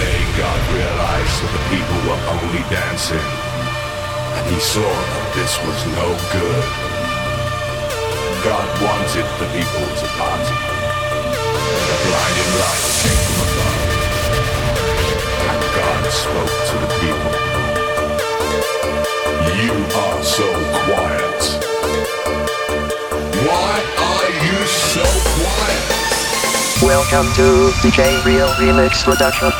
day, God realized that the people were only dancing, and he saw that this was no good. God wanted the people to party. The blinding light came from above, and God spoke to the people. You are so Welcome to DJ Rio Remix Production.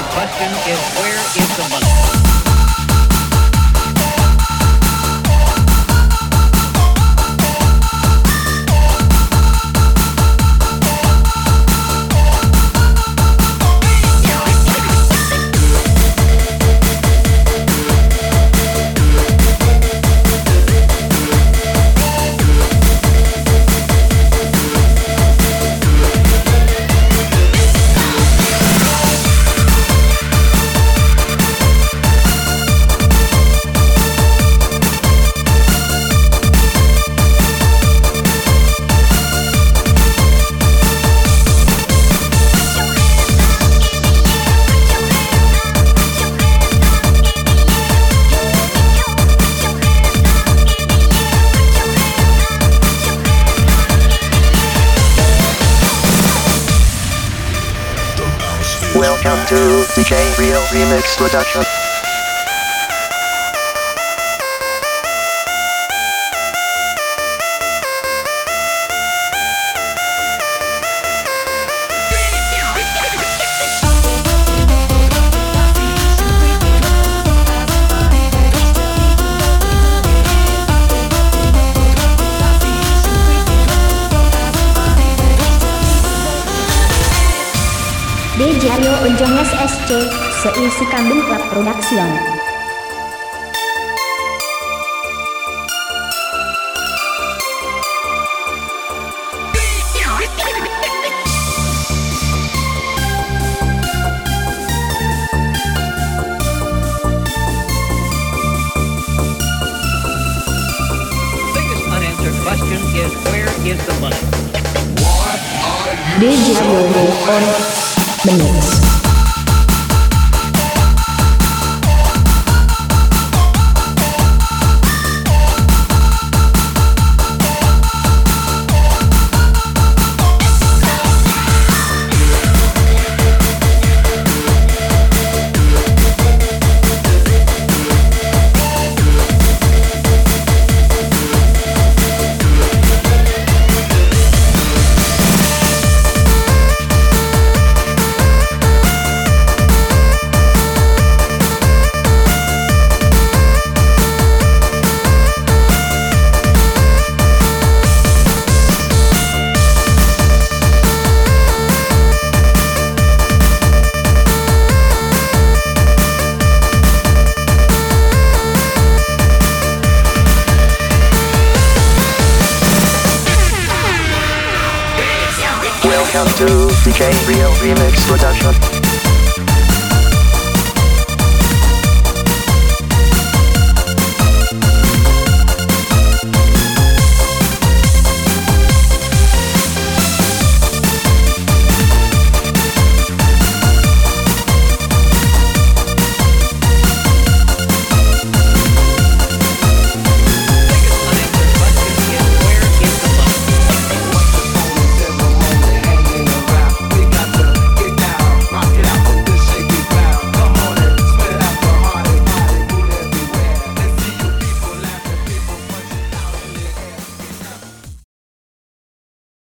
Unanswered question is where is the money? Welcome to DJ Rio Remix Production. Jario Unjong SSC, seisi kambing klub production. is where is the money? What are you DJ on? Mix. Welcome to DJ Rio Remix Production.